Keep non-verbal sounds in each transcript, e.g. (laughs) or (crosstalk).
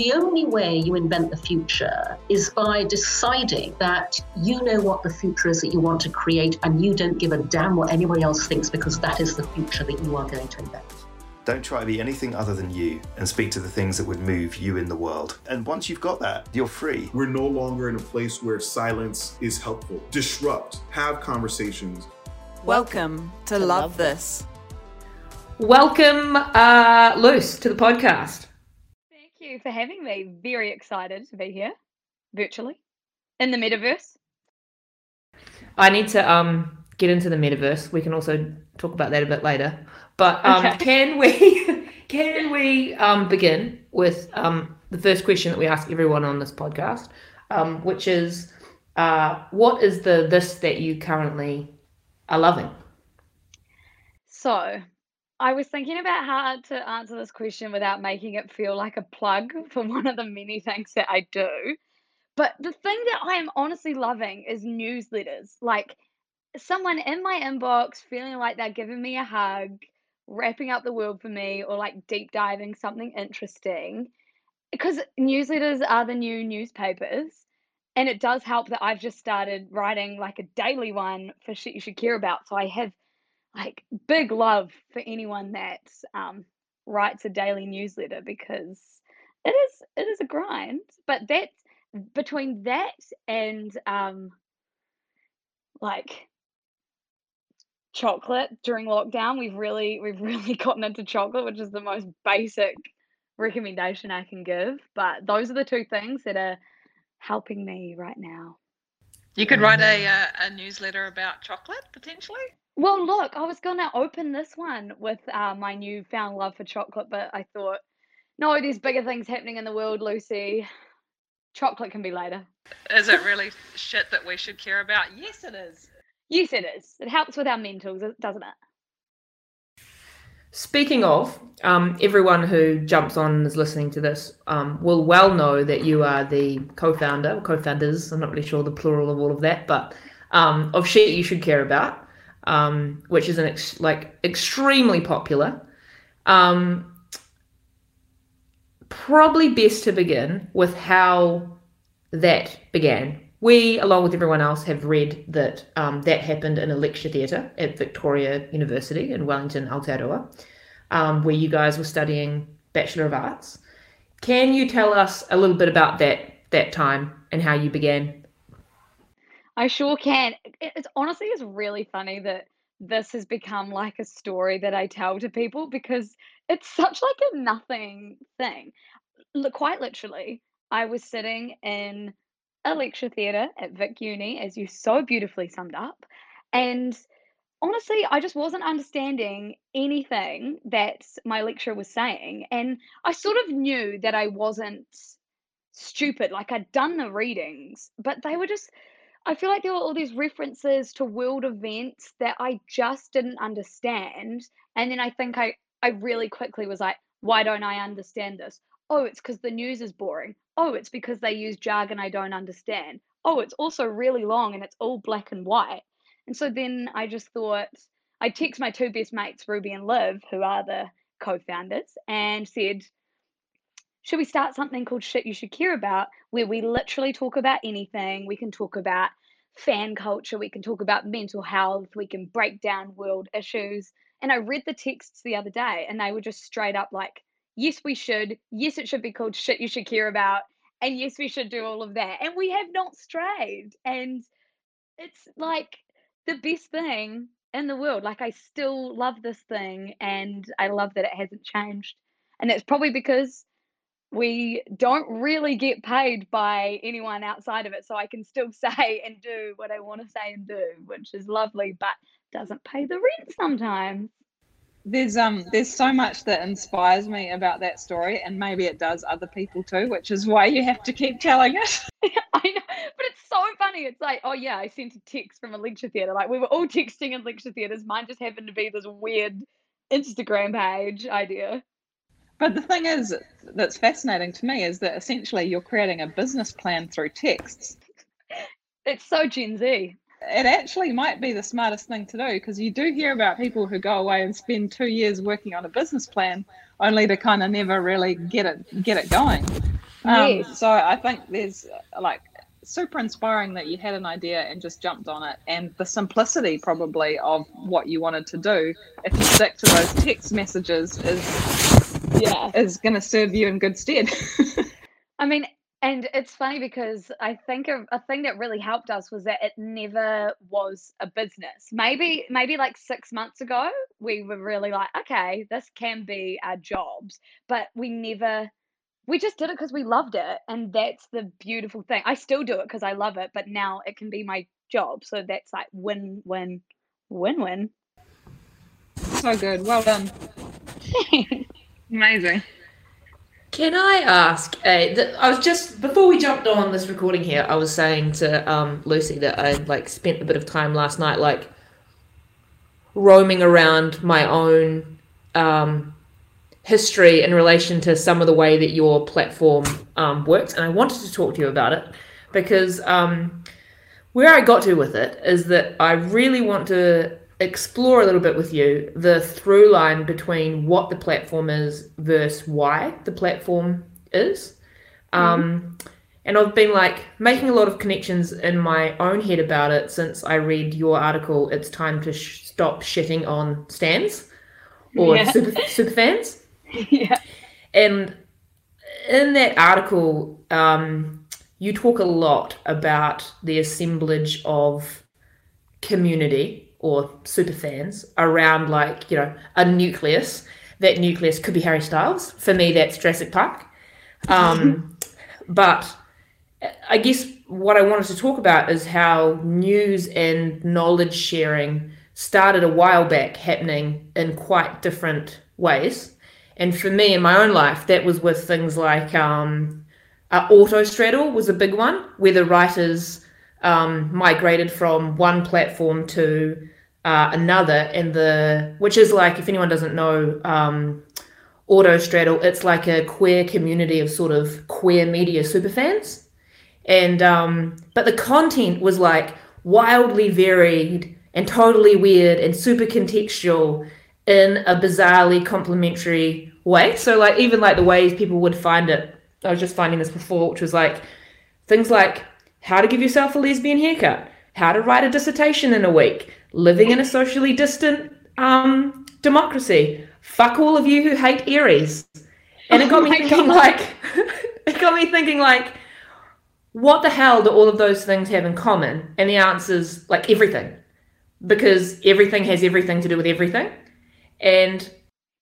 The only way you invent the future is by deciding that you know what the future is that you want to create and you don't give a damn what anybody else thinks because that is the future that you are going to invent. Don't try to be anything other than you and speak to the things that would move you in the world. And once you've got that, you're free. We're no longer in a place where silence is helpful. Disrupt, have conversations. Welcome to, to Love, Love This. Welcome, uh, Luce, to the podcast. You for having me. Very excited to be here virtually in the metaverse. I need to um, get into the metaverse. We can also talk about that a bit later. But um, okay. can we (laughs) can we um, begin with um, the first question that we ask everyone on this podcast, um, which is, uh, what is the this that you currently are loving? So I was thinking about how to answer this question without making it feel like a plug (laughs) for one of the many things that I do. But the thing that I am honestly loving is newsletters. Like someone in my inbox feeling like they're giving me a hug, wrapping up the world for me, or like deep diving something interesting. Because newsletters are the new newspapers. And it does help that I've just started writing like a daily one for shit you should care about. So I have like big love for anyone that um, writes a daily newsletter because it is it is a grind. But that between that and um, like chocolate during lockdown, we've really we've (laughs) really gotten into chocolate, which is the most basic recommendation I can give. But those are the two things that are helping me right now. You could write a, a, a newsletter about chocolate potentially. Well, look, I was gonna open this one with uh, my newfound love for chocolate, but I thought, no, there's bigger things happening in the world, Lucy. Chocolate can be later. Is it really (laughs) shit that we should care about? Yes, it is. Yes, it is. It helps with our mentals, doesn't it? Speaking of, um, everyone who jumps on and is listening to this um, will well know that you are the co-founder, co-founders. I'm not really sure the plural of all of that, but um, of shit you should care about um, which is an ex- like extremely popular. Um, probably best to begin with how that began. We, along with everyone else, have read that um, that happened in a lecture theatre at Victoria University in Wellington, Aotearoa, um, where you guys were studying Bachelor of Arts. Can you tell us a little bit about that that time and how you began? I sure can. It's honestly it's really funny that this has become like a story that I tell to people because it's such like a nothing thing. Look, quite literally, I was sitting in a lecture theatre at Vic Uni, as you so beautifully summed up, and honestly, I just wasn't understanding anything that my lecturer was saying, and I sort of knew that I wasn't stupid. Like I'd done the readings, but they were just I feel like there were all these references to world events that I just didn't understand. And then I think I, I really quickly was like, why don't I understand this? Oh, it's because the news is boring. Oh, it's because they use jargon I don't understand. Oh, it's also really long and it's all black and white. And so then I just thought, I text my two best mates, Ruby and Liv, who are the co founders, and said, should we start something called Shit You Should Care About, where we literally talk about anything? We can talk about fan culture, we can talk about mental health, we can break down world issues. And I read the texts the other day and they were just straight up like, yes, we should. Yes, it should be called Shit You Should Care About. And yes, we should do all of that. And we have not strayed. And it's like the best thing in the world. Like, I still love this thing and I love that it hasn't changed. And that's probably because we don't really get paid by anyone outside of it. So I can still (laughs) say and do what I want to say and do, which is lovely, but doesn't pay the rent sometimes. There's um there's so much that inspires me about that story, and maybe it does other people too, which is why you have to keep telling it. (laughs) (laughs) I know, but it's so funny. It's like, oh yeah, I sent a text from a lecture theatre. Like we were all texting in lecture theatres. Mine just happened to be this weird Instagram page idea. But the thing is, that's fascinating to me is that essentially you're creating a business plan through texts. It's so Gen Z. It actually might be the smartest thing to do because you do hear about people who go away and spend two years working on a business plan only to kind of never really get it get it going. Um, Yes. So I think there's like super inspiring that you had an idea and just jumped on it, and the simplicity probably of what you wanted to do. If you stick to those text messages, is Yeah. (laughs) is going to serve you in good stead. (laughs) I mean, and it's funny because I think a, a thing that really helped us was that it never was a business. Maybe, maybe like six months ago, we were really like, okay, this can be our jobs, but we never, we just did it because we loved it. And that's the beautiful thing. I still do it because I love it, but now it can be my job. So that's like win, win, win, win. so good. Well done. (laughs) Amazing. Can I ask? Uh, th- I was just before we jumped on this recording here. I was saying to um, Lucy that I like spent a bit of time last night, like roaming around my own um, history in relation to some of the way that your platform um, works, and I wanted to talk to you about it because um, where I got to with it is that I really want to explore a little bit with you the through line between what the platform is versus why the platform is. Um, and I've been like making a lot of connections in my own head about it since I read your article. It's time to sh- stop shitting on stans or Yeah. super super fans. (laughs) yeah. And in that article, um, you talk a lot about the assemblage of community or super fans around, like, you know, a nucleus. That nucleus could be Harry Styles. For me, that's Jurassic Park. Um, (laughs) but I guess what I wanted to talk about is how news and knowledge sharing started a while back happening in quite different ways. And for me in my own life, that was with things like um, uh, Autostraddle was a big one, where the writers um, migrated from one platform to uh, another, and the which is like if anyone doesn't know um, Autostraddle, it's like a queer community of sort of queer media superfans, and um, but the content was like wildly varied and totally weird and super contextual in a bizarrely complementary way. So like even like the ways people would find it, I was just finding this before, which was like things like how to give yourself a lesbian haircut, how to write a dissertation in a week, living in a socially distant um, democracy. Fuck all of you who hate Aries. And it got (laughs) Oh me thinking God. like (laughs) it got me thinking like what the hell do all of those things have in common? And the answer is like everything. Because everything has everything to do with everything. And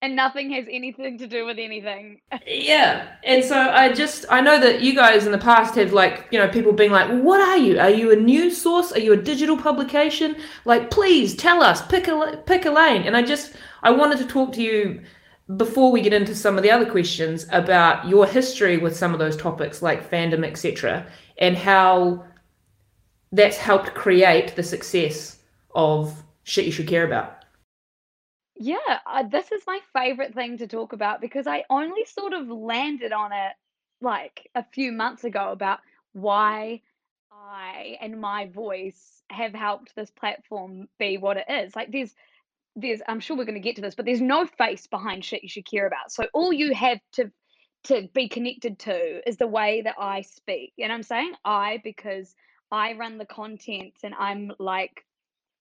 And nothing has anything to do with anything. (laughs) yeah. And so I just I know that you guys in the past have like, you know, people being like, "What are you? Are you a news source? Are you a digital publication? Like, please tell us, pick a pick a lane." And I just I wanted to talk to you before we get into some of the other questions about your history with some of those topics like fandom, etc., and how that's helped create the success of shit you should care about. Yeah, uh, this is my favorite thing to talk about because I only sort of landed on it like a few months ago about why I and my voice have helped this platform be what it is. Like there's there's I'm sure we're going to get to this, but there's no face behind shit you should care about. So all you have to to be connected to is the way that I speak. And I'm saying I because I run the content and I'm like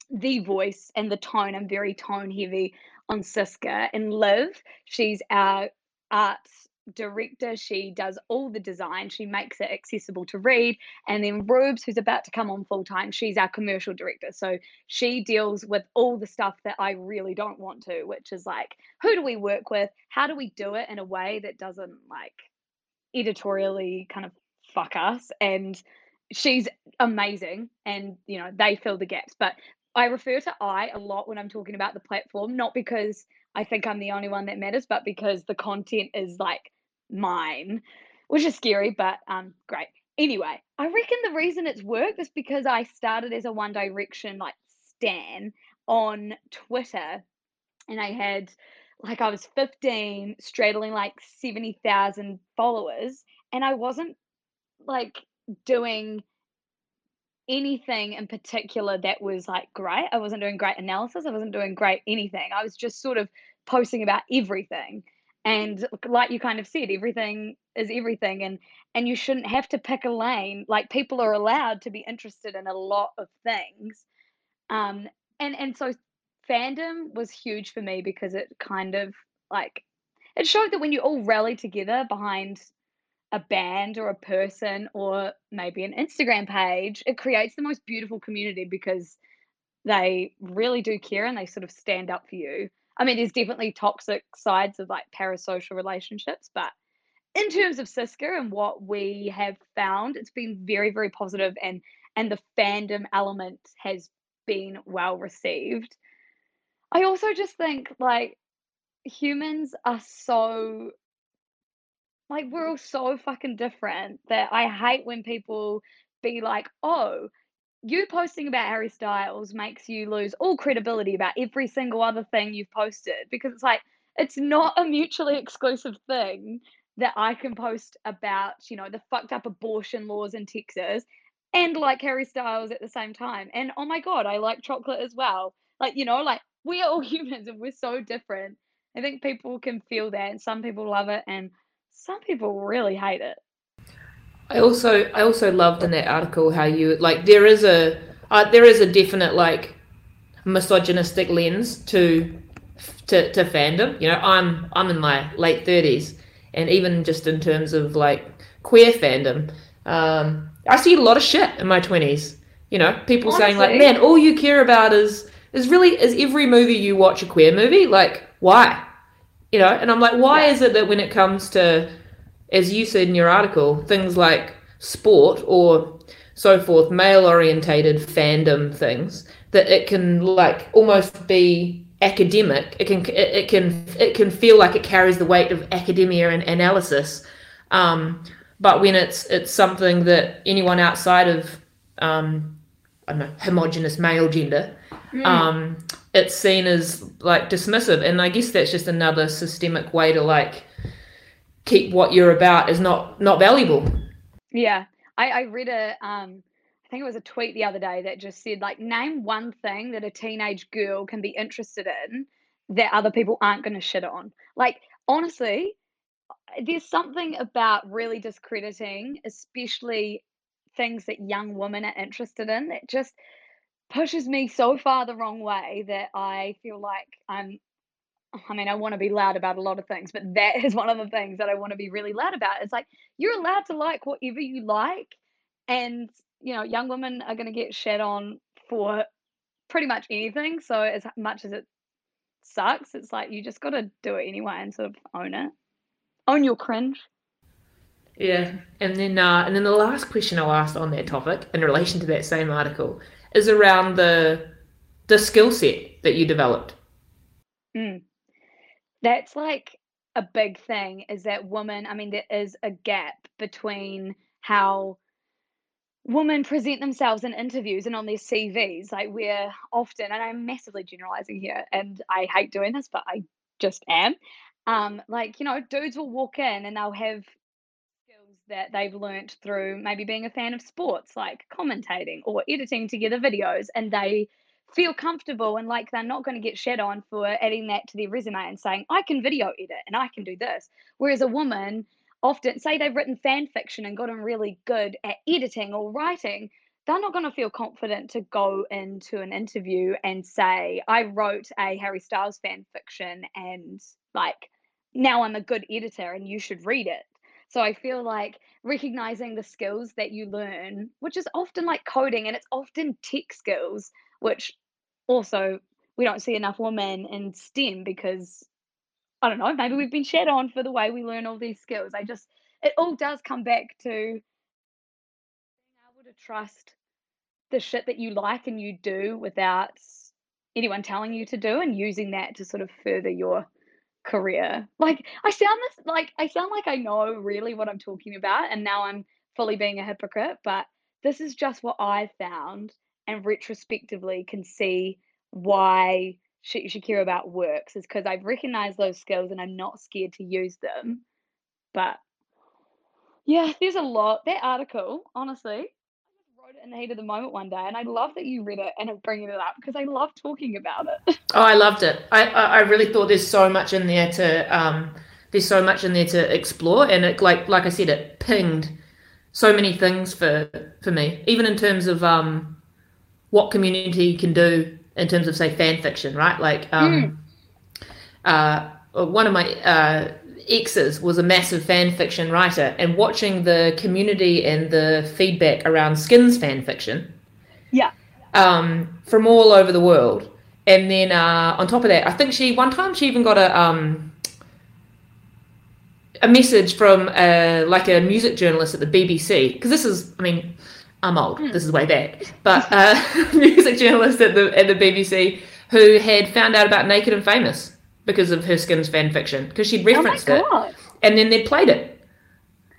the voice and the tone. I'm very tone heavy on SYSCA. And Liv, she's our arts director. She does all the design. She makes it accessible to read. And then Rubes, who's about to come on full time, she's our commercial director. So she deals with all the stuff that I really don't want to, which is like, who do we work with? How do we do it in a way that doesn't like editorially kind of fuck us? And she's amazing. And, you know, they fill the gaps. But I refer to I a lot when I'm talking about the platform, not because I think I'm the only one that matters, but because the content is like mine, which is scary, but um, great. Anyway, I reckon the reason it's worked is because I started as a One Direction like stan on Twitter, and I had like I was 15, straddling like 70,000 followers, and I wasn't like doing anything in particular that was like great. I wasn't doing great analysis. I wasn't doing great anything. I was just sort of posting about everything. and like you kind of said everything is everything and and you shouldn't have to pick a lane like people are allowed to be interested in a lot of things um and and so fandom was huge for me because it kind of like it showed that when you all rally together behind a band or a person or maybe an Instagram page, it creates the most beautiful community because they really do care and they sort of stand up for you. I mean, there's definitely toxic sides of like parasocial relationships, but in terms of SYSCA and what we have found, it's been very, very positive and and the fandom element has been well received. I also just think like humans are so like we're all so fucking different that I hate when people be like, "Oh, you posting about Harry Styles makes you lose all credibility about every single other thing you've posted." Because it's like it's not a mutually exclusive thing that I can post about, you know, the fucked up abortion laws in Texas and like Harry Styles at the same time. And oh my god, I like chocolate as well. Like, you know, like we are all (laughs) humans and we're so different. I think people can feel that and some people love it and some people really hate it. I also I also loved in that article how you like there is a uh, there is a definite like misogynistic lens to to to fandom. You know, I'm I'm in my late thirties, and even just in terms of like queer fandom, um, I see a lot of shit in my twenties. You know, people Honestly. saying like, "Man, all you care about is is really is every movie you watch a queer movie? Like, why?" You know, and I'm like, why Yeah. is it that when it comes to, as you said in your article, things like sport or so forth, male orientated fandom things, that it can like almost be academic. It can it, it can it can feel like it carries the weight of academia and analysis. Um, but when it's it's something that anyone outside of um, I don't know homogenous male gender um, it's seen as like dismissive. And i guess that's just another systemic way to like keep what you're about is not not valuable. Yeah, I, I read a um, I think it was a tweet the other day that just said like name one thing that a teenage girl can be interested in that other people aren't going to shit on. Like honestly, there's something about really discrediting, especially things that young women are interested in, that just pushes me so far the wrong way that I feel like I'm I mean, I want to be loud about a lot of things, but that is one of the things that I want to be really loud about. It's like you're allowed to like whatever you like, and you know, young women are going to get shed on for pretty much anything. So as much as it sucks, it's like you just got to do it anyway and sort of own it, own your cringe. yeah and then uh, and then the last question i'll ask on that topic in relation to that same article is around the the skill set that you developed Mm. That's like a big thing is that women, I mean, there is a gap between how women present themselves in interviews and on their CVs. Like, we're often, and I'm massively generalizing here, and I hate doing this, but I just am. Um, like, you know, dudes will walk in and they'll have that they've learnt through maybe being a fan of sports, like commentating or editing together videos, and they feel comfortable and like they're not going to get shed on for adding that to their resume and saying, I can video edit and I can do this. Whereas a woman often, say they've written fan fiction and gotten really good at editing or writing, they're not going to feel confident to go into an interview and say, I wrote a Harry Styles fan fiction and like now I'm a good editor and you should read it. So I feel like recognizing the skills that you learn, which is often like coding and it's often tech skills, which also we don't see enough women in STEM because I don't know, maybe we've been shed on for the way we learn all these skills. I just it all does come back to being able to trust the shit that you like and you do without anyone telling you to do and using that to sort of further your career. Like I sound this like I sound like I know really what I'm talking about and now I'm fully being a hypocrite, but this is just what I found and retrospectively can see why Sh- Shakira about works is because I've recognized those skills and I'm not scared to use them. But yeah, there's a lot. That article, honestly, I just wrote it in the heat of the moment one day, and I love that you read it and are bringing it up because I love talking about it. (laughs) Oh, I loved it. I, I I really thought there's so much in there to um, there's so much in there to explore, and it like like I said, it pinged so many things for for me, even in terms of um, what community can do in terms of say fan fiction, right? Like um, mm. uh, one of my uh, exes was a massive fan fiction writer, and watching the community and the feedback around Skins fan fiction, yeah, um, from all over the world, and then uh, on top of that, I think she one time she even got a um, a message from uh, like a music journalist at the BBC because this is, I mean, I'm old. Mm. This is way back, but uh, (laughs) music journalist at the at the BBC who had found out about Naked and Famous because of her Skins fan fiction because she'd oh referenced oh it, and then they played it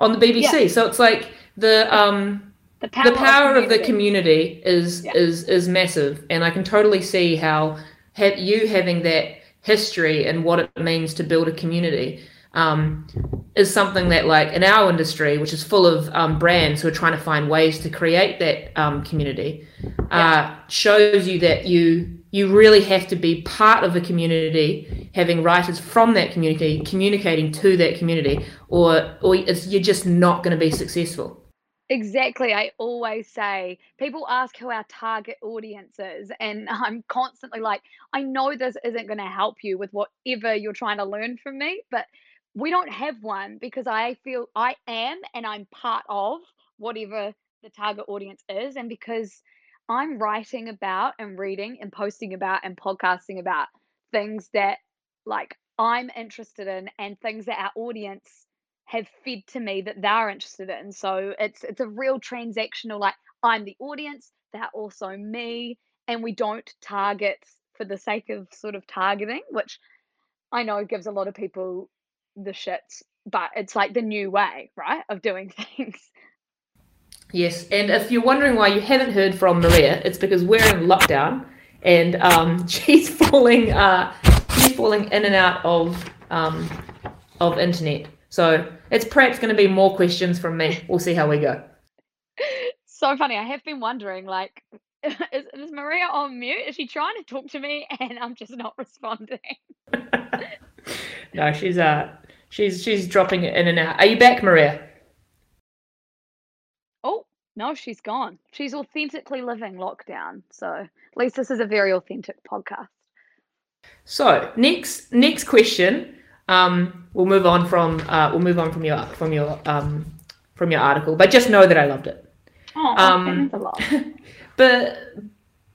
on the BBC. Yeah. So it's like the um the power, the power of, of, the community is yeah. is is massive, and I can totally see how ha- you having that history and what it means to build a community um, is something that like in our industry which is full of um, brands who are trying to find ways to create that um, community uh, shows you that you you really have to be part of a community having writers from that community communicating to that community or or you're just not going to be successful Exactly. I always say people ask who our target audience is, and (laughs) I'm constantly like, I know this isn't going to help you with whatever you're trying to learn from me, but we don't have one because I feel I am and I'm part of whatever the target audience is. And because I'm writing about and reading and posting about and podcasting about things that like I'm interested in and things that our audience have fed to me that they're interested in. So it's it's a real transactional like I'm the audience, they're also me, and we don't target for the sake of sort of targeting, which I know gives a lot of people the shits, but it's like the new way, right, of doing (laughs) things. Yes, and if you're wondering why you haven't heard from Maria, it's because we're in lockdown, and um, (laughs) she's falling, uh, she's falling in and out of um, of internet. So it's perhaps going to be more questions from me. We'll see how we go. So funny. I have been wondering, like, (laughs) is, is Maria on mute? Is she trying to talk to me and I'm just not responding? (laughs) no, she's uh she's she's dropping it in and out. Are you back, Maria? Oh no, she's gone. She's authentically living lockdown. So at least this is a very authentic podcast. So next next question. Um, we'll move on from uh, we'll move on from your from your um, from your article, but just know that I loved it. Oh, um, a lot. (laughs) but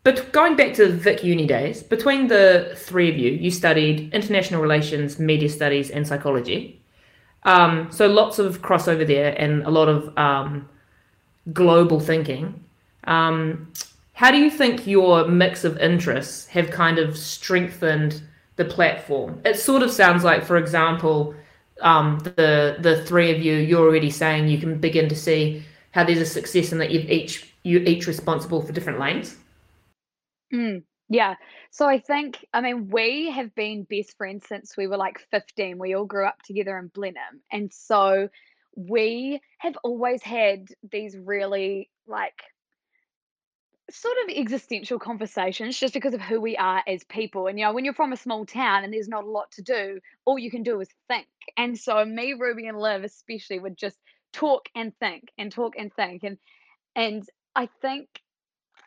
but going back to Vic Uni days, between the three of you, you studied international relations, media studies, and psychology. Um, so lots of crossover there and a lot of um, global thinking. Um, how do you think your mix of interests have kind of strengthened the platform? It sort of sounds like, for example, um, the the three of you, you're already saying you can begin to see how there's a success and that you've each you each responsible for different lanes. Mm, yeah. So I think, I mean, we have been best friends since we were like 15. We all grew up together in Blenheim. And so we have always had these really like sort of existential conversations just because of who we are as people. And you know, when you're from a small town and there's not a lot to do, all you can do is think. And so me, Ruby, and Liv especially would just talk and think and talk and think. And and I think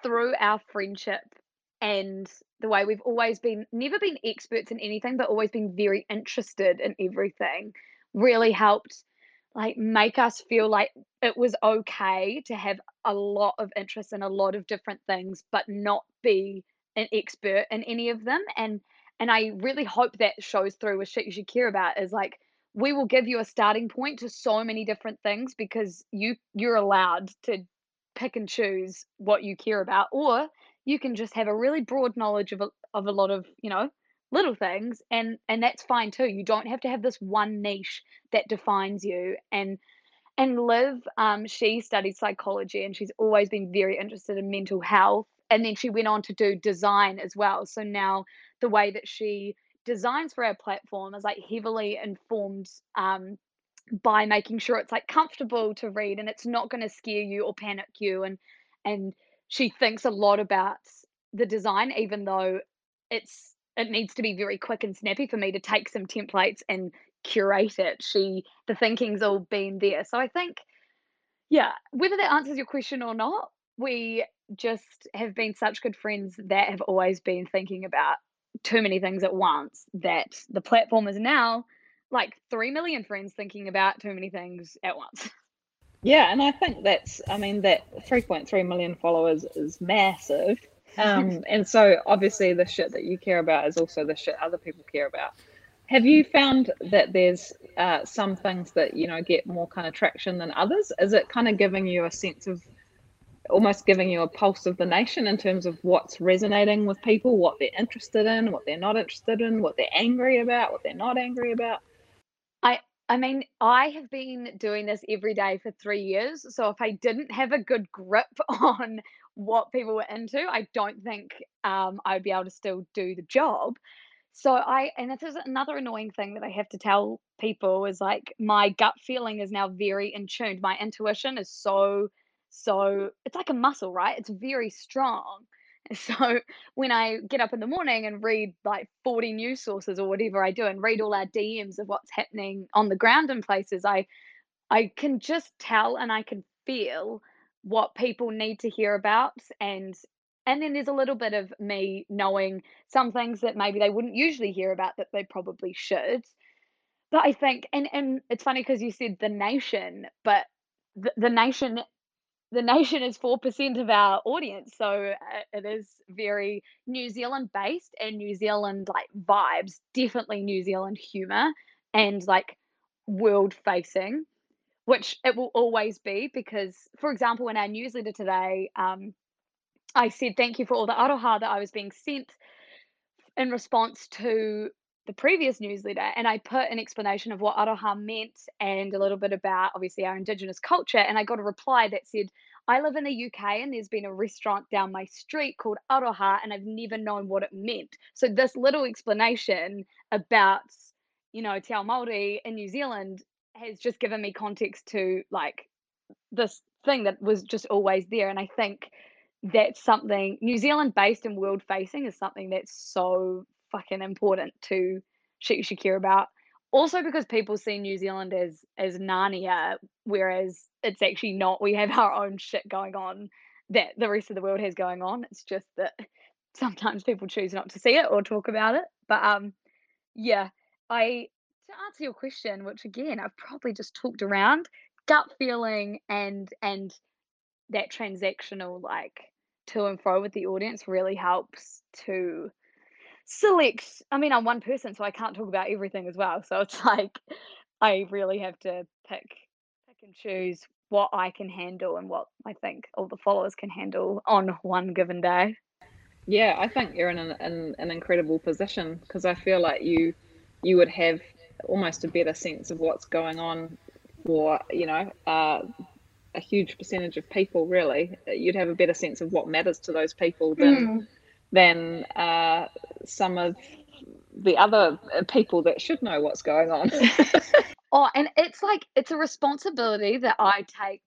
through our friendship and the way we've always been never been experts in anything but always been very interested in everything really helped like make us feel like it was okay to have a lot of interest in a lot of different things but not be an expert in any of them and and I really hope that shows through with shit you should care about is like we will give you a starting point to so many different things because you you're allowed to pick and choose what you care about or you can just have a really broad knowledge of a, of a lot of you know little things and and that's fine too you don't have to have this one niche that defines you and and liv um she studied psychology and she's always been very interested in mental health and then she went on to do design as well so now the way that she designs for our platform is like heavily informed um by making sure it's like comfortable to read and it's not going to scare you or panic you and and she thinks a lot about the design, even though it's it needs to be very quick and snappy for me to take some templates and curate it. She the thinking's all been there. So I think, yeah, whether that answers your question or not, we just have been such good friends that have always been thinking about too many things at once that the platform is now like 3 million friends thinking about too many things at once. (laughs) Yeah, and I think that's, I mean, that 3.3 million followers is massive. Um, (laughs) and so obviously the shit that you care about is also the shit other people care about. Have you found that there's uh, some things that, you know, get more kind of traction than others? Is it kind of giving you a sense of almost giving you a pulse of the nation in terms of what's resonating with people, what they're interested in, what they're not interested in, what they're angry about, what they're not angry about. I I mean, I have been doing this every day for 3 years, so if I didn't have a good grip (laughs) on what people were into, I don't think um, I'd be able to still do the job. So I and this is another annoying thing that I have to tell people is like my gut feeling is now very in tuned. My intuition is so so it's like a muscle, right? It's very strong. (laughs) So when I get up in the morning and read like 40 news sources or whatever I do and read all our DMs of what's happening on the ground in places, I I can just tell and I can feel what people need to hear about and and then there's a little bit of me knowing some things that maybe they wouldn't usually hear about that they probably should. But I think and and it's funny because you said the nation, but the, the nation the nation is 4% of our audience so uh, it is very new zealand based and new zealand like vibes definitely new zealand humor and like world facing which it will always be because for example in our newsletter today um, i said thank you for all the aroha that i was being sent in response to the previous newsletter and I put an explanation of what aroha meant and a little bit about obviously our indigenous culture and I got a reply that said I live in the UK and there's been a restaurant down my street called aroha and I've never known what it meant. So this little explanation about you know Te Ao Māori in New Zealand has just given me context to like this thing that was just always there and I think that's something New Zealand based and world facing is something that's so fucking important to Shit You Should Care About. Also because people see New Zealand as as Narnia, whereas it's actually not. We have our own shit going on that the rest of the world has going on. It's just that (laughs) sometimes people choose not to see it or talk about it. But um yeah, I to answer your question, which again I've probably just talked around, gut feeling and and that transactional like to and fro with the audience really helps to select i mean i'm one person so i can't talk about everything as well so it's (laughs) like i really have to pick pick and choose what i can handle and what i think all the followers can handle on one given day. Yeah i think you're in an, in an incredible position because i feel like you you would have almost a better sense of what's going on for you know uh, a huge percentage of people really. You'd have a better sense of what matters to those people than mm. than uh, some of the other uh, people that should know what's going on. (laughs) Oh and it's like it's a responsibility that i take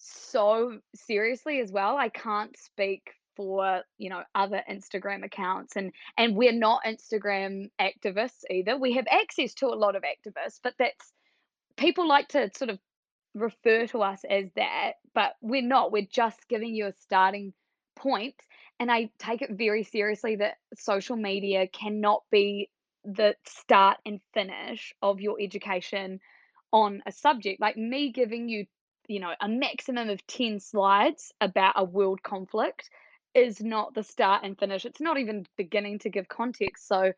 so seriously as well. I can't speak for you know other instagram accounts and and we're not instagram activists either we have access to a lot of activists but that's people like to sort of refer to us as that, but we're not. We're just giving you a starting. And I take it very seriously that social media cannot be the start and finish of your education on a subject. Like me giving you, you know, a maximum of 10 slides about a world conflict is not the start and finish. It's not even beginning to give context. So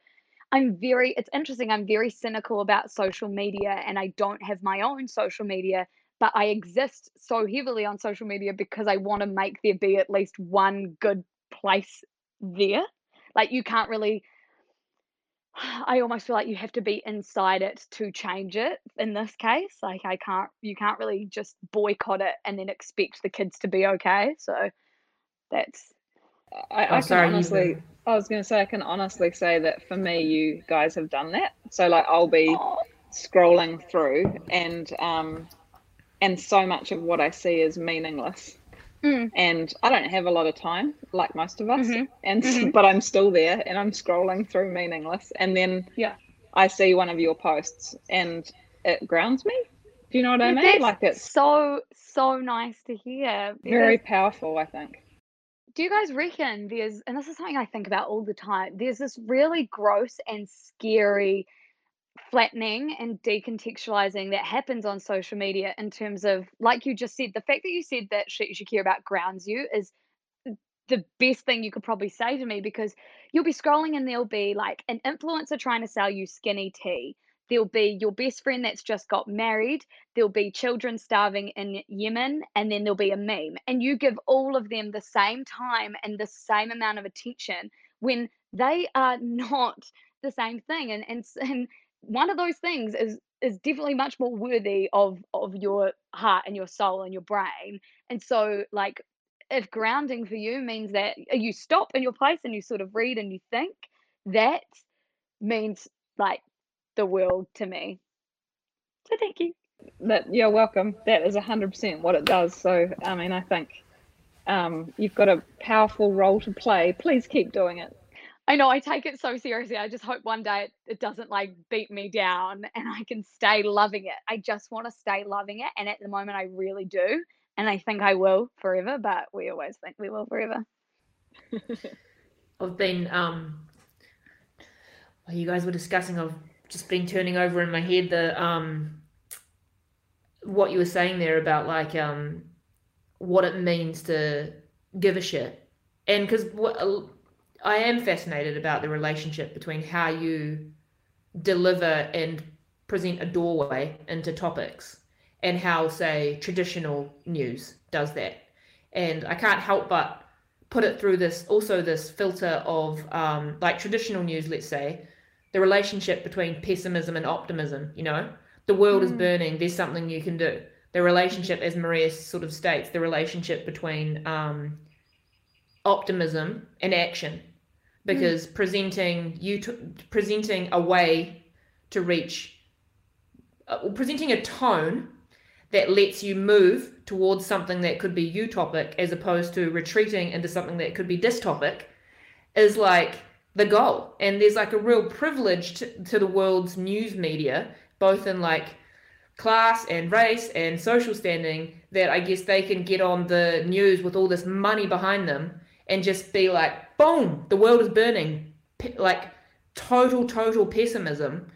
I'm very, it's interesting. I'm very cynical about social media and I don't have my own social media but I exist so heavily on social media because I want to make there be at least one good place there. Like you can't really (sighs) I almost feel like you have to be inside it to change it in this case. Like I can't you can't really just boycott it and then expect the kids to be okay. So that's I, I oh, can honestly I was gonna say I can honestly say that for me you guys have done that. So like I'll be scrolling through and um and so much of what I see is meaningless. Mm. And I don't have a lot of time, like most of us, mm-hmm. and mm-hmm. but I'm still there, and I'm scrolling through meaningless, and then yeah, I see one of your posts and it grounds me. Do you know what I mean? Like it's so so nice to hear. very powerful, I think. Do you guys reckon there's and this is something I think about all the time, there's this really gross and scary flattening and decontextualizing that happens on social media in terms of like you just said, the fact that you said that shit you should care about grounds you is the best thing you could probably say to me because you'll be scrolling and there'll be like an influencer trying to sell you skinny tea. There'll be your best friend that's just got married. There'll be children starving in Yemen, and then there'll be a meme. And you give all of them the same time and the same amount of attention when they are (laughs) not the same thing. And and, and one of those things is is definitely much more worthy of of your heart and your soul and your brain. And so like if grounding for you means that you stop in your place and you sort of read and you think, that means like the world to me. So thank you. That you're welcome. That is hundred percent what it does. So I mean, I think um, you've got a powerful role to play. Please keep doing it. I know I take it so seriously. I just hope one day it, it doesn't like beat me down and I can stay loving it. I just want to stay loving it. And at the moment, I really do. And I think I will forever, but we always think we will forever. (laughs) I've been um while you guys were discussing, I've just been turning over in my head the um what you were saying there about like um what it means to give a shit. And because I am fascinated about the relationship between how you deliver and present a doorway into topics and how say traditional news does that. And I can't help but put it through this also this filter of um, like traditional news let's say the relationship between pessimism and optimism you know? The world is Mm. burning there's something you can do. The relationship as maria sort of states the relationship between um, optimism and action. Because presenting you t- presenting a way to reach uh, presenting a tone that lets you move towards something that could be utopic as opposed to retreating into something that could be dystopic is like the goal and there's like a real privilege to, to the world's news media both in like class and race and social standing that i guess they can get on the news with all this money behind them and just be like boom the world is burning Pe- like total total pessimism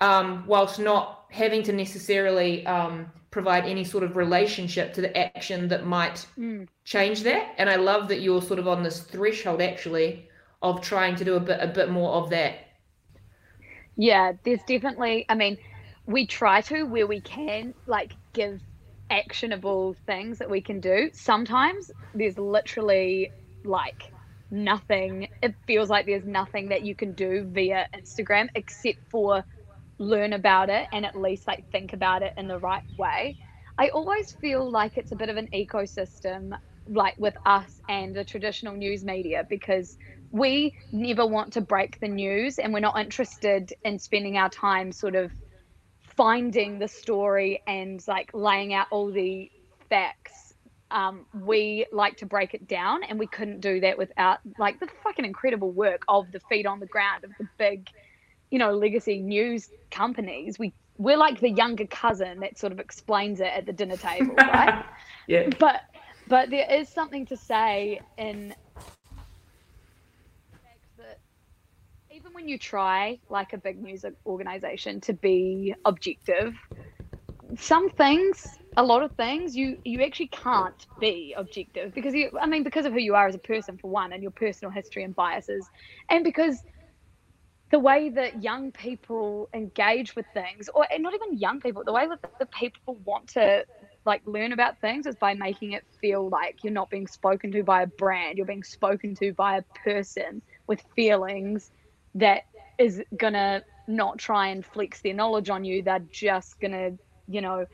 um, whilst not having to necessarily um, provide any sort of relationship to the action that might Mm. change that. And I love that you're sort of on this threshold actually of trying to do a bit a bit more of that. Yeah, there's definitely, I mean, we try to where we can, like, give actionable things that we can do. Sometimes there's literally like nothing, it feels like there's nothing that you can do via Instagram except for learn about it and at least like think about it in the right way. I always feel like it's a bit of an ecosystem, like with us and the traditional news media, because we never want to break the news and we're not interested in spending our time sort of finding the story and like laying out all the facts. Um, we like to break it down and we couldn't do that without like the fucking incredible work of the feet on the ground of the big you know legacy news companies. We we're like the younger cousin that sort of explains it at the dinner table right? (laughs) Yeah. but but there is something to say in the fact that even when you try like a big news organization to be objective some things a lot of things you you actually can't be objective because you i mean because of who you are as a person for one and your personal history and biases and because the way that young people engage with things or not even young people the way that the people want to like learn about things is by making it feel like you're not being spoken to by a brand you're being spoken to by a person with feelings that is gonna not try and flex their knowledge on you. They're just gonna you know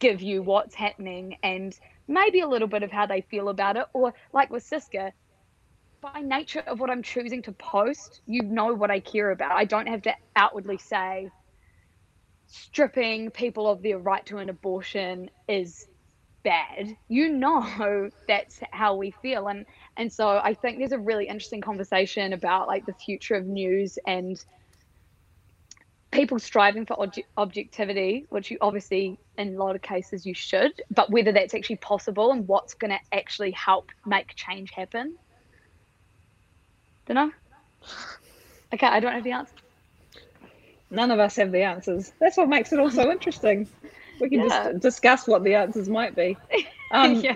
give you what's happening and maybe a little bit of how they feel about it. Or like with SYSCA by nature of what I'm choosing to post you know what I care about. I don't have to outwardly say stripping people of their right to an abortion is bad. You know (laughs) that's how we feel. And and so i think there's a really interesting conversation about like the future of news and people striving for obje- objectivity, which you obviously in a lot of cases you should, but whether that's actually possible and what's going to actually help make change happen. Don't know. Okay, I don't have the answer. None of us have the answers. That's what makes it all so interesting. We can Yeah. just discuss what the answers might be. (laughs) (laughs) Um, Yeah.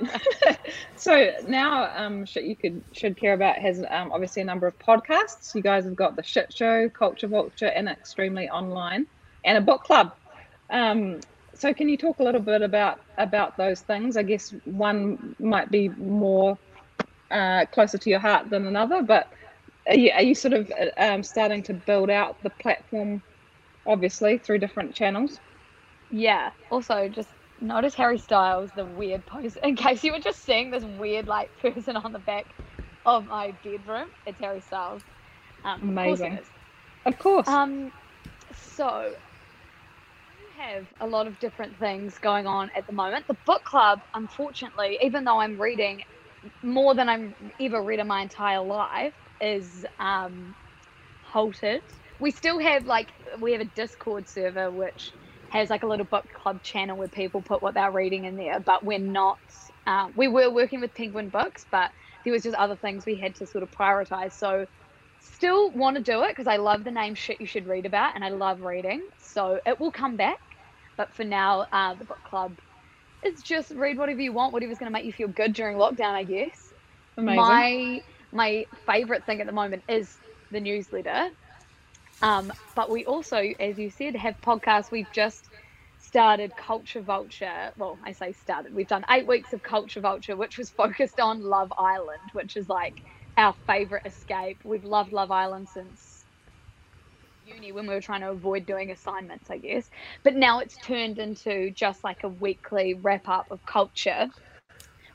(laughs) so now, um, shit you could should care about has um, obviously a number of podcasts. You guys have got the Shit Show, Culture Vulture, and Extremely Online, and a book club. Um, so can you talk a little bit about about those things? I guess one might be more uh, closer to your heart than another, but are you, are you sort of um, starting to build out the platform, obviously through different channels? Yeah. Also, just notice Harry Styles, the weird pose. In case you were just seeing this weird like person on the back of my bedroom, it's Harry Styles. Um, Amazing. Of course. Um, so we have a lot of different things going on at the moment. The book club, unfortunately, even though I'm reading more than I've ever read in my entire life, is um, halted. We still have like we have a Discord server which has like a little book club channel where people put what they're reading in there, but we're not. Uh, we were working with Penguin Books, but there was just other things we had to sort of prioritize. So still want to do it because I love the name shit you should read about and I love reading. So it will come back. But for now, uh, the book club is just read whatever you want, whatever's going to make you feel good during lockdown, I guess. Amazing. My my favorite thing at the moment is the newsletter. Um, but we also, as you said, have podcasts. We've just started Culture Vulture. Well, I say started. We've done eight weeks of Culture Vulture, which was (laughs) focused on Love Island, which is like our favorite escape. We've loved Love Island since uni when we were trying to avoid doing assignments, I guess. But now it's turned into just like a weekly wrap up of culture,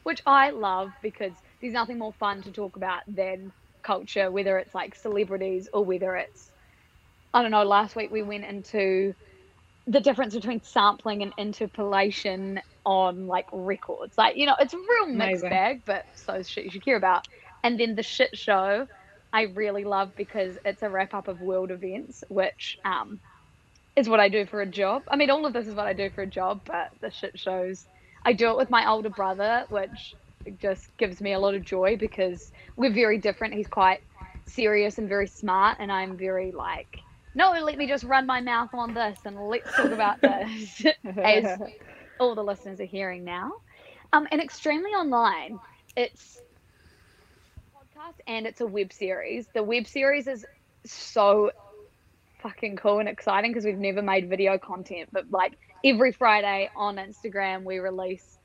which I love because there's nothing more fun to talk about than culture, whether it's like celebrities or whether it's, I don't know, last week we went into the difference between sampling and interpolation on like records. Like, you know, it's a real mixed Amazing. bag, but so shit you should care about. And then the shit show, I really love because it's a wrap up of world events, which um, is what I do for a job. I mean, all of this is what I do for a job, but the shit shows, I do it with my older brother, which just gives me a lot of joy because we're very different. He's quite serious and very smart, and I'm very like, no, let me just run my mouth on this and let's talk about (laughs) this, (laughs) as all the listeners are hearing now. Um, and extremely online, it's a podcast and it's a web series. The web series is so fucking cool and exciting because we've never made video content, but like every Friday on Instagram, we release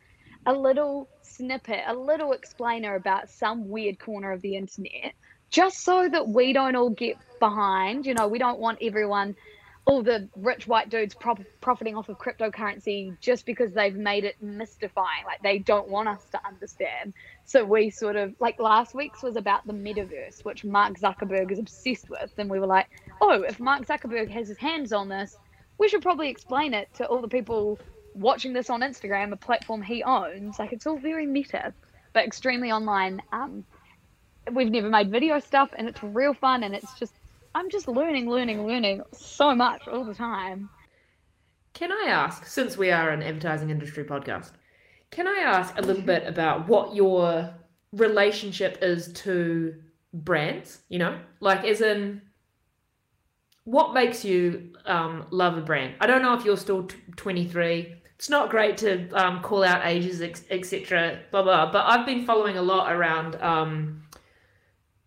a little snippet, a little explainer about some weird corner of the internet, just so that we don't all get behind. You know, we don't want everyone, all the rich white dudes prop- profiting off of cryptocurrency just because they've made it mystifying. Like they don't want us to understand. So we sort of, like last week's was about the metaverse, which Mark Zuckerberg is obsessed with. And we were like, oh, if Mark Zuckerberg has his hands on this, we should probably explain it to all the people watching this on Instagram, a platform he owns. Like it's all very meta, but extremely online. Um, we've never made video stuff, and it's real fun, and it's just I'm just learning, learning, learning so much all the time. Can I ask, since we are an advertising industry podcast, can I ask a little bit about what your relationship is to brands? You know, like as in, what makes you um, love a brand? I don't know if you're still t- 23. It's not great to um, call out ages, etc. Blah blah. But I've been following a lot around, um,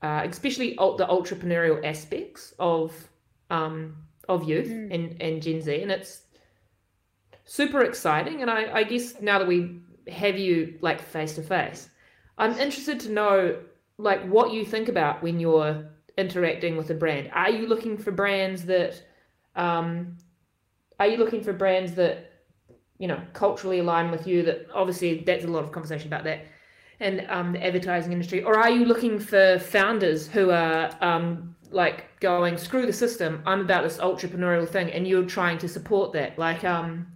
uh, especially the entrepreneurial aspects of um, of youth Mm. and, and Gen Z, and it's super exciting. And I, I guess now that we have you like face to face, I'm interested to know like what you think about when you're interacting with a brand. Are you looking for brands that um, are you looking for brands that you know culturally align with you? That obviously that's a lot of conversation about that and um, the advertising industry, or are you looking for founders who are um, like going screw the system? I'm about this entrepreneurial thing, and you're trying to support that. Like, um,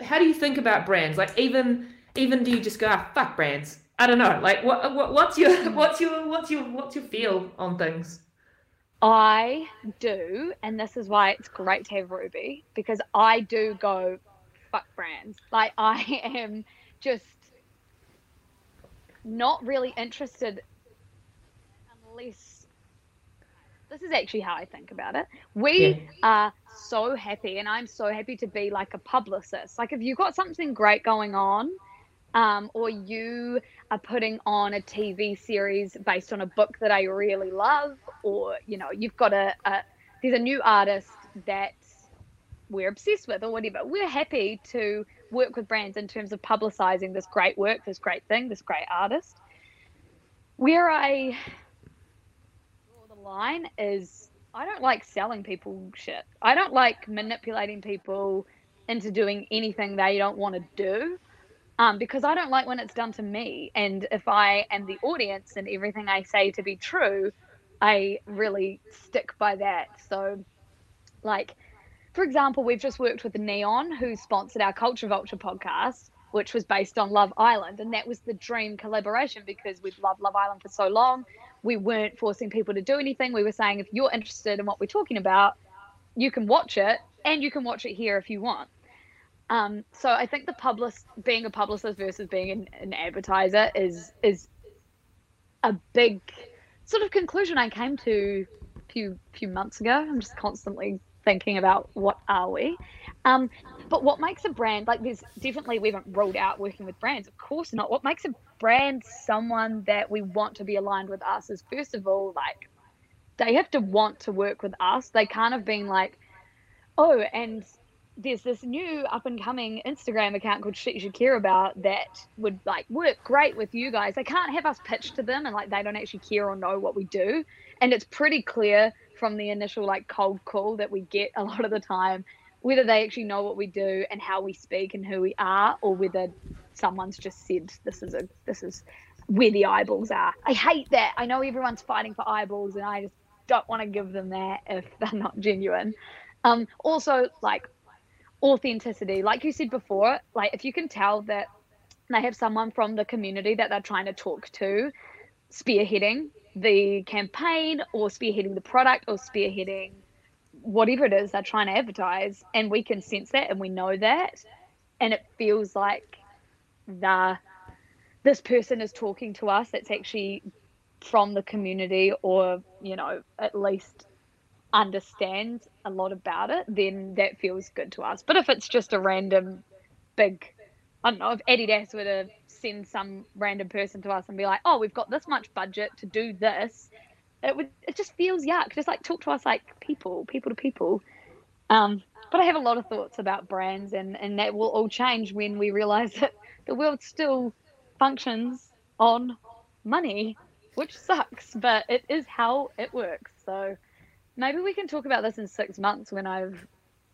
how do you think about brands? Like, even even do you just go ah, fuck brands? I don't know. Like, what, what what's your (laughs) what's your what's your what's your feel on things? I do, and this is why it's great to have Ruby because I do go fuck brands. Like I (laughs) am just not really interested unless this is actually how I think about it. We Yeah. are so happy, and I'm so happy to be like a publicist. Like if you've got something great going on, um, or you are putting on a TV series based on a book that I really love, or you know, you've got a, a there's a new artist that we're obsessed with, or whatever. We're happy to work with brands in terms of publicizing this great work, this great thing, this great artist. Where I draw the line is I don't like selling people shit. I don't like manipulating people into doing anything they don't want to do um, because I don't like when it's done to me. And if I am the audience and everything I say to be true, I really stick by that. So, like, for example, we've just worked with Neon, who sponsored our Culture Vulture podcast, which was based on Love Island. And that was the dream collaboration because we've loved Love Island for so long. We weren't forcing people to do anything. We were saying, if you're interested in what we're talking about, you can watch it and you can watch it here if you want. Um, so I think the public being a publicist versus being an, an advertiser is is a big sort of conclusion I came to a few few months ago. I'm just constantly thinking about what are we. Um, but what makes a brand like there's definitely we haven't rolled out working with brands, of course not. What makes a brand someone that we want to be aligned with us is first of all like they have to want to work with us. They can't have been like, oh, and there's this new up and coming Instagram account called Shit You Should Care About that would like work great with you guys. They can't have us pitch to them and like they don't actually care or know what we do. And it's pretty clear from the initial like cold call that we get a lot of the time whether they actually know what we do and how we speak and who we are or whether someone's just said this is a this is where the eyeballs are. I hate that. I know everyone's fighting for eyeballs and I just don't want to give them that if (laughs) they're not genuine. Um also like authenticity like you said before like if you can tell that they have someone from the community that they're trying to talk to spearheading the campaign or spearheading the product or spearheading whatever it is they're trying to advertise and we can sense that and we know that and it feels like the this person is talking to us that's actually from the community or you know at least understands a lot about it, then that feels good to us. But if it's just a random big, I don't know, if Adidas were to send some random person to us and be like, oh, we've got this much budget to do this, it would it just feels yuck. Just like talk to us like people, people to people. Um, but I have a lot of thoughts about brands, and and that will all change when we realize (laughs) that the world still functions on money, which sucks, but it is how it works. So maybe we can talk about this in six months when I've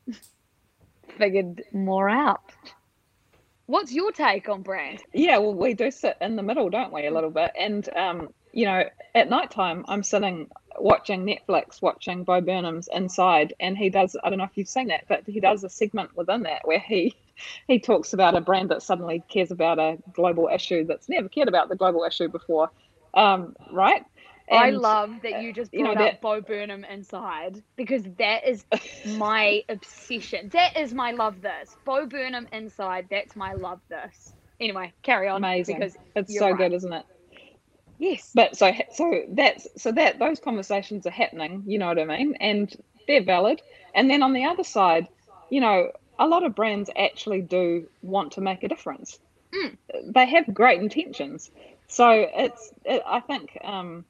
(laughs) figured more out. What's your take on brand? Yeah, well, we do sit in the middle, don't we, a little bit? And, um, you know, at night time, I'm sitting watching Netflix, watching Bo Burnham's Inside, and he does, I don't know if you've seen that, but he does a segment within that where he (laughs) he talks about a brand that suddenly cares about a global issue that's never cared about the global issue before, um, right? I love that you just you know, brought up that- Bo Burnham inside because that is (laughs) my obsession. That is my love this. Bo Burnham inside, that's my love this. Anyway, carry on. amazing. Because it's so right. good, isn't it? yes. but so so that's so that those conversations are happening you know what i mean and they're valid and then on the other side you know a lot of brands actually do want to make a difference Mm. they have great intentions so it's it, i think um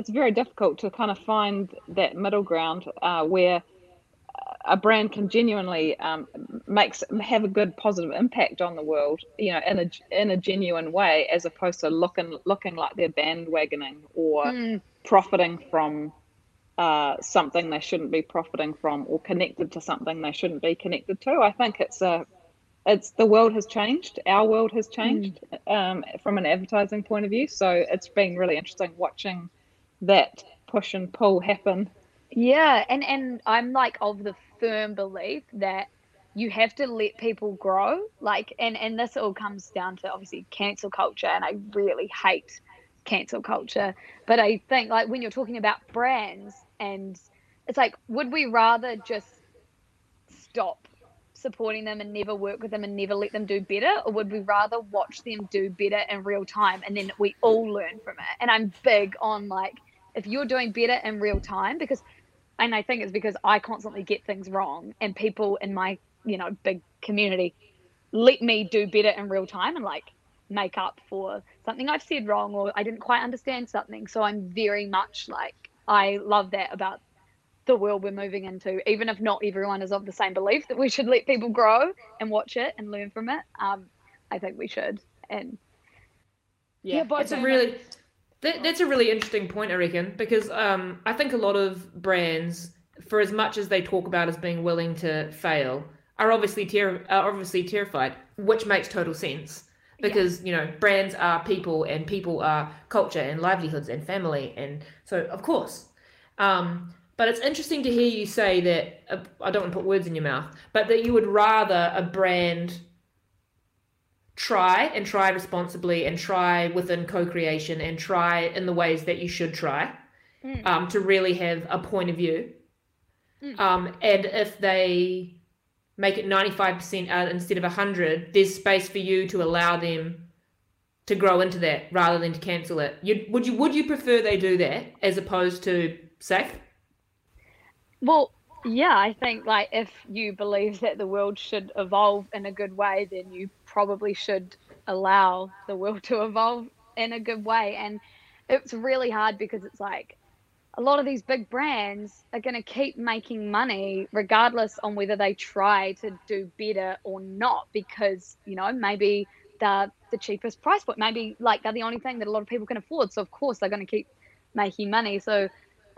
it's very difficult to kind of find that middle ground uh, where a brand can genuinely um, makes have a good positive impact on the world, you know, in a in a genuine way, as opposed to looking looking like they're bandwagoning or Mm, profiting from uh, something they shouldn't be profiting from, or connected to something they shouldn't be connected to. I think it's a it's the world has changed. Our world has changed um, from an advertising point of view. So it's been really interesting watching that push and pull happen. yeah, and and I'm like of the firm belief that you have to let people grow. Like, and and this all comes down to obviously cancel culture, and I really hate cancel culture. But I think like when you're talking about brands, and it's like would we rather just stop supporting them and never work with them and never let them do better or would we rather watch them do better in real time and then we all learn from it and i'm big on like if you're doing better in real time because and i think it's because i constantly get things wrong and people in my you know big community let me do better in real time and like make up for something i've said wrong or i didn't quite understand something so i'm very much like i love that about the world we're moving into, even if not everyone is of the same belief that we should let people grow and watch it and learn from it. Um, I think we should. And yeah, yeah but it's a really that, that's a really interesting point, I reckon, because um, I think a lot of brands, for as much as they talk about as being willing to fail, are obviously ter- are obviously terrified, which makes total sense because yeah. you know brands are people and people are culture and livelihoods and family and so of course um, but it's interesting to hear you say that uh, I don't want to put words in your mouth, but that you would rather a brand try and try responsibly and try within co-creation and try in the ways that you should try mm. um, to really have a point of view. Mm. Um, and if they make it 95% out instead of 100, there's space for you to allow them to grow into that rather than to cancel it. You, would you would you prefer they do that as opposed to safe? Well, yeah, I think like if you believe that the world should evolve in a good way, then you probably should allow the world to evolve in a good way. And it's really hard because it's like a lot of these big brands are going to keep making money regardless on whether they try to do better or not because you know maybe they're the cheapest price point maybe like they're the only thing that a lot of people can afford so of course they're going to keep making money so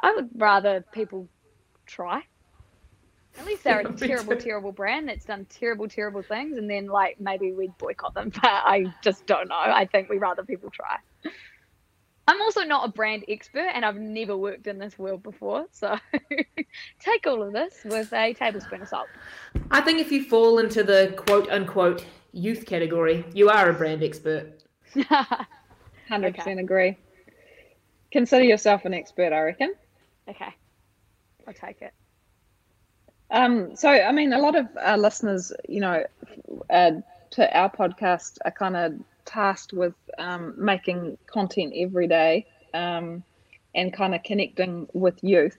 i would rather people try. At least they're a terrible, terrible brand that's done terrible, terrible things, and then like maybe we'd boycott them. (laughs) But I just don't know. I think we'd rather people try. I'm also not a brand expert, and I've never worked in this world before, so (laughs) take all of this with a tablespoon of salt. I think if you fall into the quote unquote youth category, you are a brand expert. (laughs) Hundred percent agree. Consider yourself an expert, I reckon. Okay. I'll take it. Um, so, I mean, a lot of our listeners, you know, uh, to our podcast are kind of tasked with um, making content every day um, and kind of connecting with youth.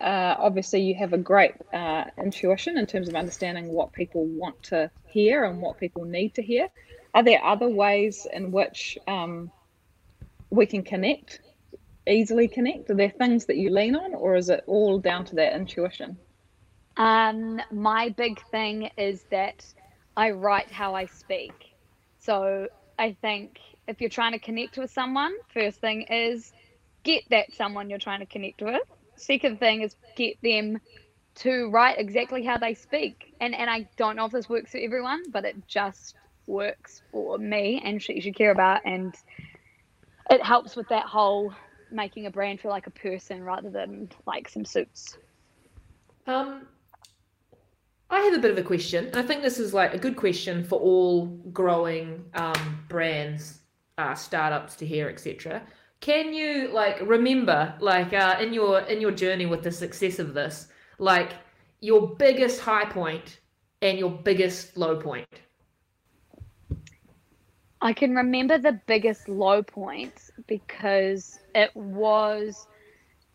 Uh, obviously, you have a great uh, intuition in terms of understanding what people want to hear and what people need to hear. Are there other ways in which um, we can connect easily connect? Are there things that you lean on, or is it all down to that intuition? Um, my big thing is that I write how I speak. So I think if you're trying to connect with someone, first thing is get that someone you're trying to connect with. Second thing is get them to write exactly how they speak. And and I don't know if this works for everyone, but it just works for me and she should care about and it helps with that whole making a brand feel like a person rather than like some suits. Um, I have a bit of a question. and I think this is like a good question for all growing um, brands, uh, startups to hear, etc. Can you like remember, like uh, in your in your journey with the success of this, like your biggest high point and your biggest low point? I can remember the biggest low point because it was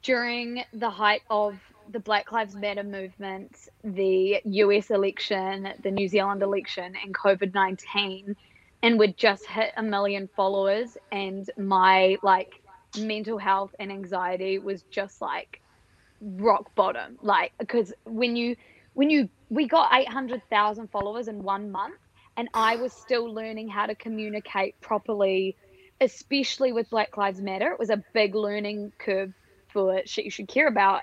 during the height of the Black Lives Matter movement, the US election, the New Zealand election, and COVID 19, and we'd just hit a million followers, and my like mental health and anxiety was just like rock bottom. Like, because when you, when you, we got 800,000 followers in one month and I was still learning how to communicate properly, especially with Black Lives Matter. It was a big learning curve for shit you should care about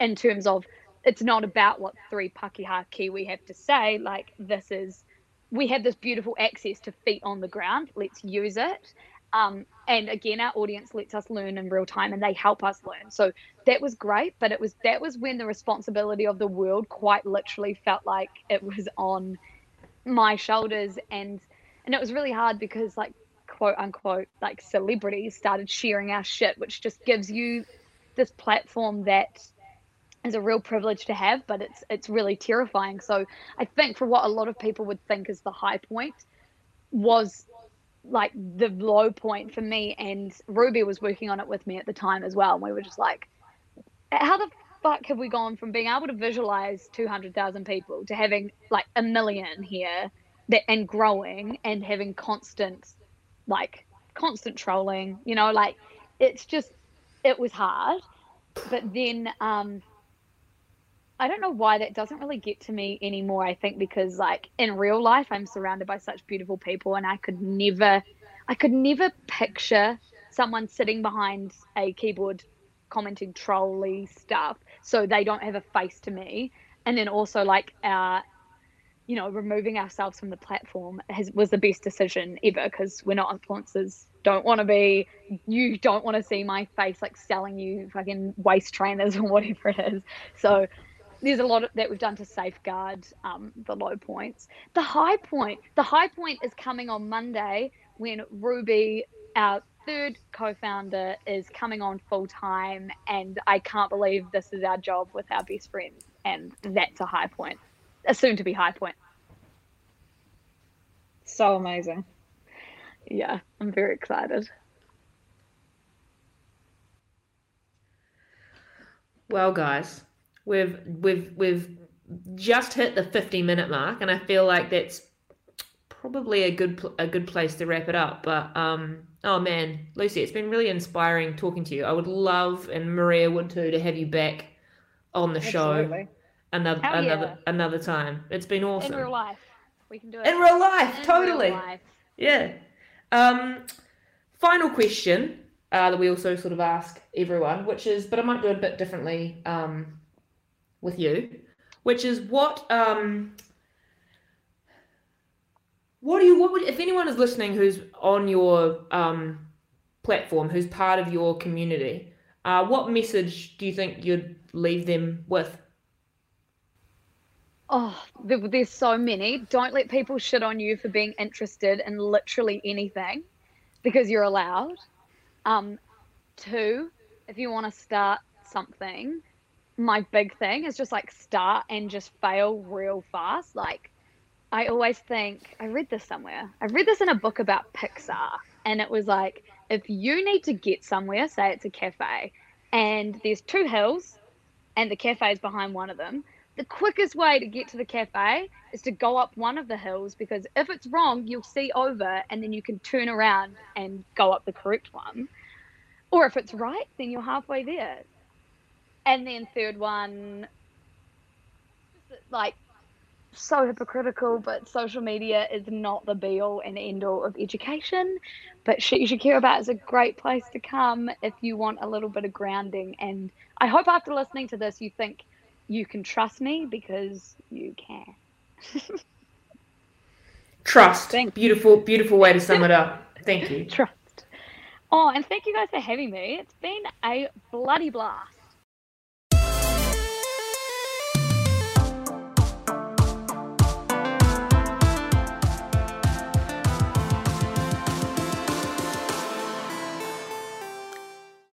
in terms of it's not about what three Pakeha Kiwi have to say. Like this is, we have this beautiful access to feet on the ground. Let's use it. Um, and again, our audience lets us learn in real time, and they help us learn. So that was great. But it was that was when the responsibility of the world quite literally felt like it was on my shoulders and and it was really hard because like quote unquote like celebrities started sharing our shit which just gives you this platform that is a real privilege to have, but it's it's really terrifying. So I think for what a lot of people would think is the high point was like the low point for me and Ruby was working on it with me at the time as well. And we were just like, how the fuck have we gone from being able to visualize 200,000 people to having like a million here that, and growing and having constant, like constant trolling, you know, like it's just, it was hard. But then, um, I don't know why that doesn't really get to me anymore. I think because like in real life I'm surrounded by such beautiful people and I could never I could never picture someone sitting behind a keyboard commenting trolly stuff so they don't have a face to me. And then also like uh you know, removing ourselves from the platform has, was the best decision ever because we're not influencers. Don't want to be, you don't want to see my face like selling you fucking waist trainers or (laughs) whatever it is. So there's a lot of, that we've done to safeguard um, the low points. The high point, the high point is coming on Monday when Ruby, our third co-founder, is coming on full time, and I can't believe this is our job with our best friends, and that's a high point, a soon-to-be high point. So amazing. Yeah, I'm very excited. Well, guys, we've we've we've just hit the 50 minute mark and i feel like that's probably a good a good place to wrap it up but um oh man lucy it's been really inspiring talking to you i would love and maria would too to have you back on the Absolutely. show another Hell another yeah. another time it's been awesome In real life, we can do it. in real life In real totally life. yeah. Um, final question uh, that we also sort of ask everyone, which is, but I might do it a bit differently um, with you, which is what um, what do you what would if anyone is listening who's on your um, platform, who's part of your community, uh, what message do you think you'd leave them with? Oh, there's so many. Don't let people shit on you for being interested in literally anything because you're allowed. Um, two, if you want to start something, my big thing is just like start and just fail real fast. Like, I always think, I read this somewhere. I read this in a book about Pixar, and it was like, if you need to get somewhere, say it's a cafe, and there's two hills, and the cafe is behind one of them, the quickest way to get to the cafe is to go up one of the hills because if it's wrong, you'll see over and then you can turn around and go up the correct one. Or if it's right, then you're halfway there. And then third one, like so hypocritical, but social media is not the be all and end all of education. But Shit You Should Care About is a great place to come if you want a little bit of grounding. And I hope after listening to this, you think you can trust me because you can. (laughs) Trust. Thank- Beautiful, beautiful way to sum it up. Thank you. (laughs) Trust. Oh, and thank you guys for having me. It's been a bloody blast.